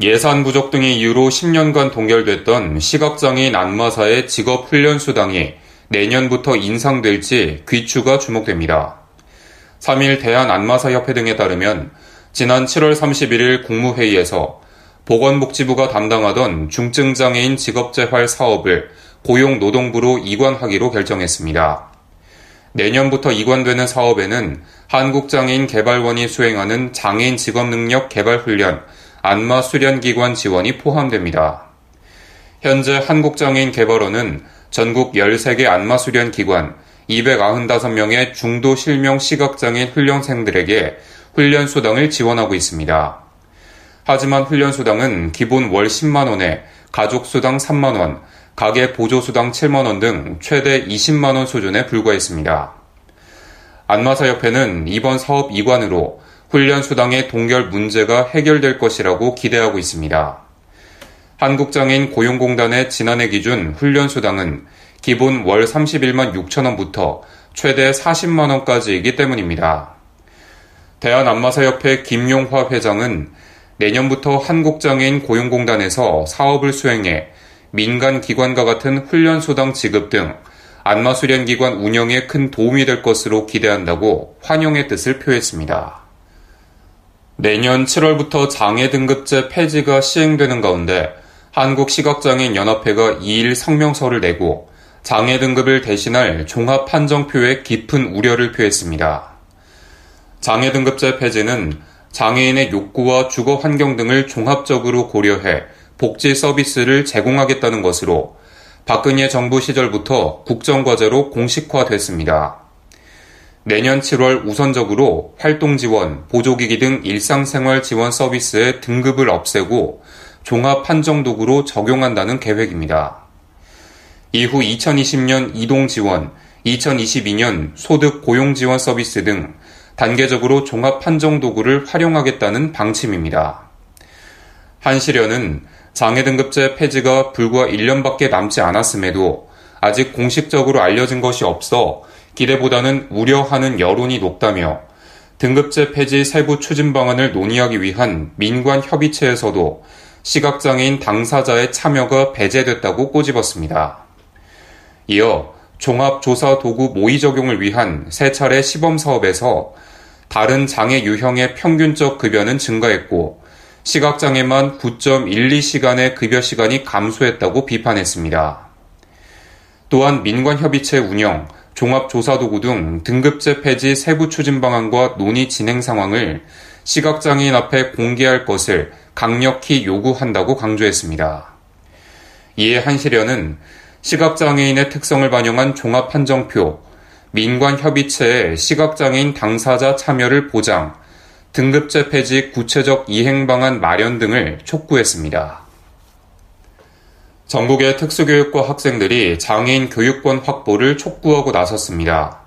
예산 부족 등의 이유로 10년간 동결됐던 시각장애인 안마사의 직업 훈련 수당이 내년부터 인상될지 귀추가 주목됩니다. 3일 대한안마사협회 등에 따르면 지난 7월 31일 국무회의에서 보건복지부가 담당하던 중증장애인 직업재활 사업을 고용노동부로 이관하기로 결정했습니다. 내년부터 이관되는 사업에는 한국장애인 개발원이 수행하는 장애인 직업능력 개발훈련, 안마 수련 기관 지원이 포함됩니다. 현재 한국장애인 개발원은 전국 13개 안마 수련 기관 295명의 중도 실명 시각장애인 훈련생들에게 훈련 수당을 지원하고 있습니다. 하지만 훈련 수당은 기본 월 10만 원에 가족 수당 3만 원, 가계 보조 수당 7만 원 등 최대 20만 원 수준에 불과했습니다. 안마사협회는 이번 사업 이관으로 훈련 수당의 동결 문제가 해결될 것이라고 기대하고 있습니다. 한국장애인 고용공단의 지난해 기준 훈련 수당은 기본 월 31만 6천원부터 최대 40만원까지이기 때문입니다. 대한안마사협회 김용화 회장은 내년부터 한국장애인 고용공단에서 사업을 수행해 민간 기관과 같은 훈련 수당 지급 등 안마 수련기관 운영에 큰 도움이 될 것으로 기대한다고 환영의 뜻을 표했습니다. 내년 7월부터 장애 등급제 폐지가 시행되는 가운데 한국시각장애인 연합회가 2일 성명서를 내고 장애 등급을 대신할 종합 판정표에 깊은 우려를 표했습니다. 장애 등급제 폐지는 장애인의 욕구와 주거 환경 등을 종합적으로 고려해 복지 서비스를 제공하겠다는 것으로 박근혜 정부 시절부터 국정과제로 공식화됐습니다. 내년 7월 우선적으로 활동 지원, 보조기기 등 일상생활 지원 서비스의 등급을 없애고 종합 판정 도구로 적용한다는 계획입니다. 이후 2020년 이동 지원, 2022년 소득 고용 지원 서비스 등 단계적으로 종합 판정 도구를 활용하겠다는 방침입니다. 한시련은 장애 등급제 폐지가 불과 1년밖에 남지 않았음에도 아직 공식적으로 알려진 것이 없어 기대보다는 우려하는 여론이 높다며 등급제 폐지 세부 추진 방안을 논의하기 위한 민관 협의체에서도 시각장애인 당사자의 참여가 배제됐다고 꼬집었습니다. 이어 종합조사 도구 모의 적용을 위한 세 차례 시범 사업에서 다른 장애 유형의 평균적 급여는 증가했고 시각장애만 9.12시간의 급여 시간이 감소했다고 비판했습니다. 또한 민관협의체 운영, 종합조사도구 등 등급제 폐지 세부 추진 방안과 논의 진행 상황을 시각장애인 앞에 공개할 것을 강력히 요구한다고 강조했습니다. 이에 한시련은 시각장애인의 특성을 반영한 종합판정표, 민관협의체의 시각장애인 당사자 참여를 보장, 등급제 폐지 구체적 이행 방안 마련 등을 촉구했습니다. 전국의 특수교육과 학생들이 장애인 교육권 확보를 촉구하고 나섰습니다.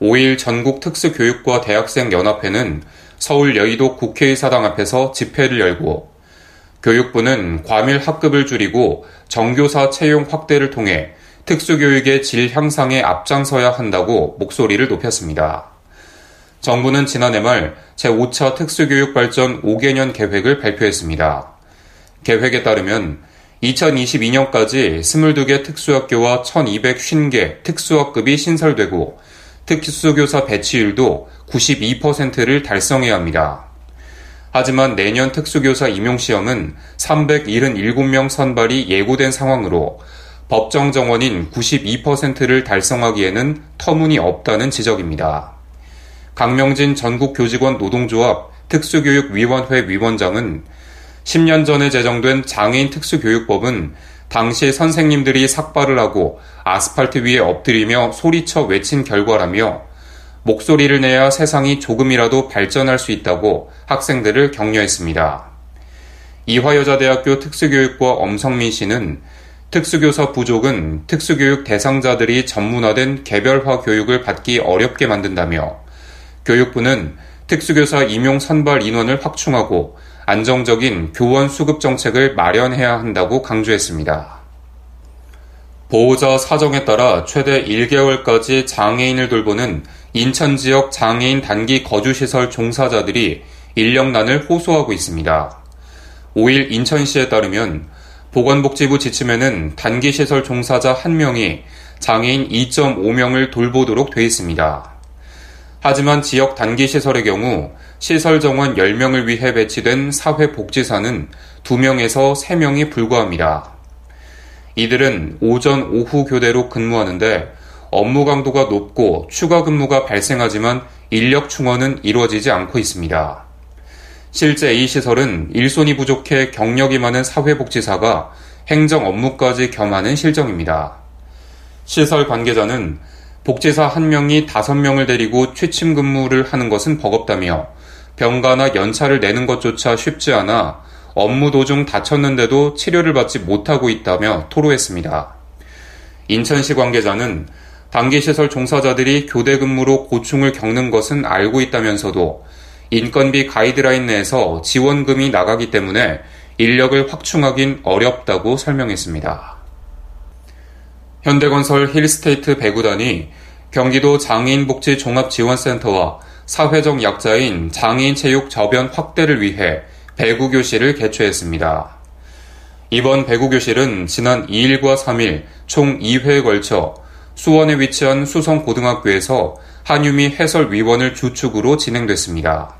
5일 전국 특수교육과 대학생 연합회는 서울 여의도 국회의사당 앞에서 집회를 열고 교육부는 과밀 학급을 줄이고 정교사 채용 확대를 통해 특수교육의 질 향상에 앞장서야 한다고 목소리를 높였습니다. 정부는 지난해 말 제5차 특수교육 발전 5개년 계획을 발표했습니다. 계획에 따르면 2022년까지 22개 특수학교와 1250개 특수학급이 신설되고 특수교사 배치율도 92%를 달성해야 합니다. 하지만 내년 특수교사 임용시험은 377명 선발이 예고된 상황으로 법정 정원인 92%를 달성하기에는 터무니 없다는 지적입니다. 강명진 전국교직원 노동조합 특수교육위원회 위원장은 10년 전에 제정된 장애인 특수교육법은 당시 선생님들이 삭발을 하고 아스팔트 위에 엎드리며 소리쳐 외친 결과라며 목소리를 내야 세상이 조금이라도 발전할 수 있다고 학생들을 격려했습니다. 이화여자대학교 특수교육과 엄성민 씨는 특수교사 부족은 특수교육 대상자들이 전문화된 개별화 교육을 받기 어렵게 만든다며 교육부는 특수교사 임용 선발 인원을 확충하고 안정적인 교원 수급 정책을 마련해야 한다고 강조했습니다. 보호자 사정에 따라 최대 1개월까지 장애인을 돌보는 인천 지역 장애인 단기 거주시설 종사자들이 인력난을 호소하고 있습니다. 5일 인천시에 따르면 보건복지부 지침에는 단기시설 종사자 1명이 장애인 2.5명을 돌보도록 돼 있습니다. 하지만 지역 단기시설의 경우 시설 정원 10명을 위해 배치된 사회복지사는 2명에서 3명이 불과합니다. 이들은 오전, 오후 교대로 근무하는데 업무 강도가 높고 추가 근무가 발생하지만 인력 충원은 이루어지지 않고 있습니다. 실제 이 시설은 일손이 부족해 경력이 많은 사회복지사가 행정 업무까지 겸하는 실정입니다. 시설 관계자는 복지사 한 명이 다섯 명을 데리고 취침 근무를 하는 것은 버겁다며 병가나 연차를 내는 것조차 쉽지 않아 업무 도중 다쳤는데도 치료를 받지 못하고 있다며 토로했습니다. 인천시 관계자는 단기시설 종사자들이 교대 근무로 고충을 겪는 것은 알고 있다면서도 인건비 가이드라인 내에서 지원금이 나가기 때문에 인력을 확충하긴 어렵다고 설명했습니다. 현대건설 힐스테이트 배구단이 경기도 장애인복지 종합지원센터와 사회적 약자인 장애인 체육 저변 확대를 위해 배구 교실을 개최했습니다. 이번 배구 교실은 지난 2일과 3일 총 2회에 걸쳐 수원에 위치한 수성고등학교에서 한유미 해설위원을 주축으로 진행됐습니다.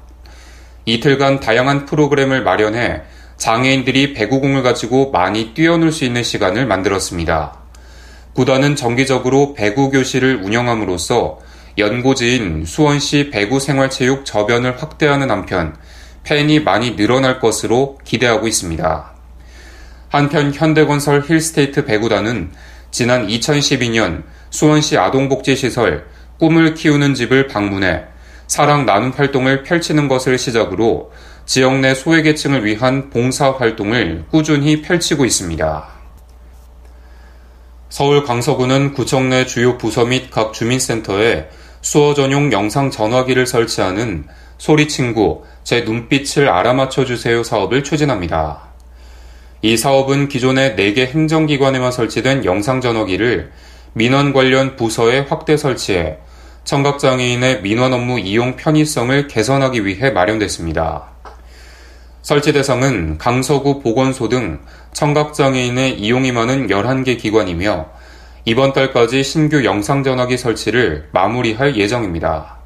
이틀간 다양한 프로그램을 마련해 장애인들이 배구공을 가지고 많이 뛰어놀 수 있는 시간을 만들었습니다. 구단은 정기적으로 배구 교실을 운영함으로써 연고지인 수원시 배구 생활체육 저변을 확대하는 한편 팬이 많이 늘어날 것으로 기대하고 있습니다. 한편 현대건설 힐스테이트 배구단은 지난 2012년 수원시 아동복지시설 꿈을 키우는 집을 방문해 사랑 나눔 활동을 펼치는 것을 시작으로 지역 내 소외계층을 위한 봉사 활동을 꾸준히 펼치고 있습니다. 서울 강서구는 구청 내 주요 부서 및 각 주민센터에 수어 전용 영상 전화기를 설치하는 소리 친구 제 눈빛을 알아맞혀 주세요 사업을 추진합니다. 이 사업은 기존의 4개 행정기관에만 설치된 영상 전화기를 민원 관련 부서에 확대 설치해 청각장애인의 민원 업무 이용 편의성을 개선하기 위해 마련됐습니다. 설치 대상은 강서구 보건소 등 청각장애인의 이용이 많은 11개 기관이며 이번 달까지 신규 영상 전화기 설치를 마무리할 예정입니다.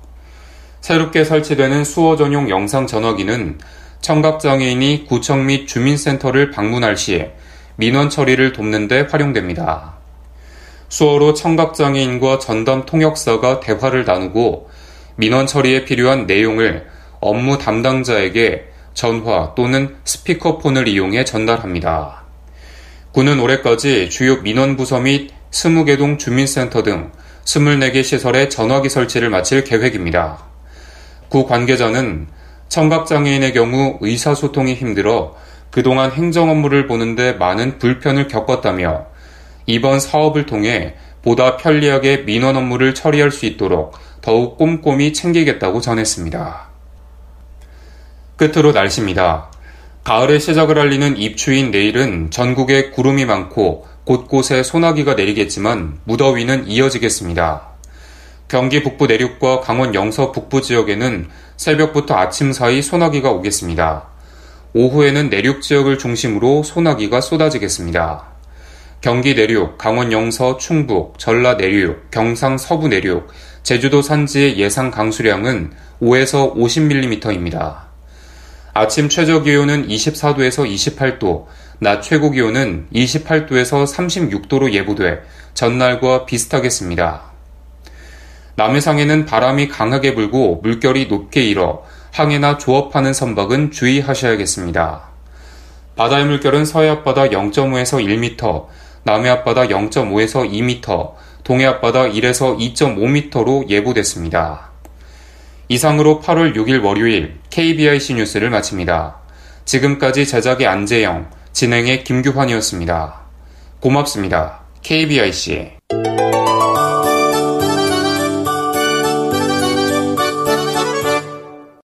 새롭게 설치되는 수어 전용 영상 전화기는 청각장애인이 구청 및 주민센터를 방문할 시에 민원 처리를 돕는 데 활용됩니다. 수어로 청각장애인과 전담 통역사가 대화를 나누고 민원 처리에 필요한 내용을 업무 담당자에게 전화 또는 스피커폰을 이용해 전달합니다. 군은 올해까지 주요 민원 부서 및 20개동 주민센터 등 24개 시설에 전화기 설치를 마칠 계획입니다. 구 관계자는 청각장애인의 경우 의사소통이 힘들어 그동안 행정 업무를 보는데 많은 불편을 겪었다며 이번 사업을 통해 보다 편리하게 민원 업무를 처리할 수 있도록 더욱 꼼꼼히 챙기겠다고 전했습니다. 끝으로 날씨입니다. 가을의 시작을 알리는 입추인 내일은 전국에 구름이 많고 곳곳에 소나기가 내리겠지만 무더위는 이어지겠습니다. 경기 북부 내륙과 강원 영서 북부 지역에는 새벽부터 아침 사이 소나기가 오겠습니다. 오후에는 내륙 지역을 중심으로 소나기가 쏟아지겠습니다. 경기 내륙, 강원 영서, 충북, 전라 내륙, 경상 서부 내륙, 제주도 산지의 예상 강수량은 5에서 50mm입니다. 아침 최저 기온은 24도에서 28도, 낮 최고 기온은 28도에서 36도로 예보돼 전날과 비슷하겠습니다. 남해상에는 바람이 강하게 불고 물결이 높게 일어 항해나 조업하는 선박은 주의하셔야겠습니다. 바다의 물결은 서해 앞바다 0.5에서 1m, 남해 앞바다 0.5에서 2m, 동해 앞바다 1에서 2.5m로 예보됐습니다. 이상으로 8월 6일 월요일 KBIC 뉴스를 마칩니다. 지금까지 제작의 안재영, 진행의 김규환이었습니다. 고맙습니다. KBIC.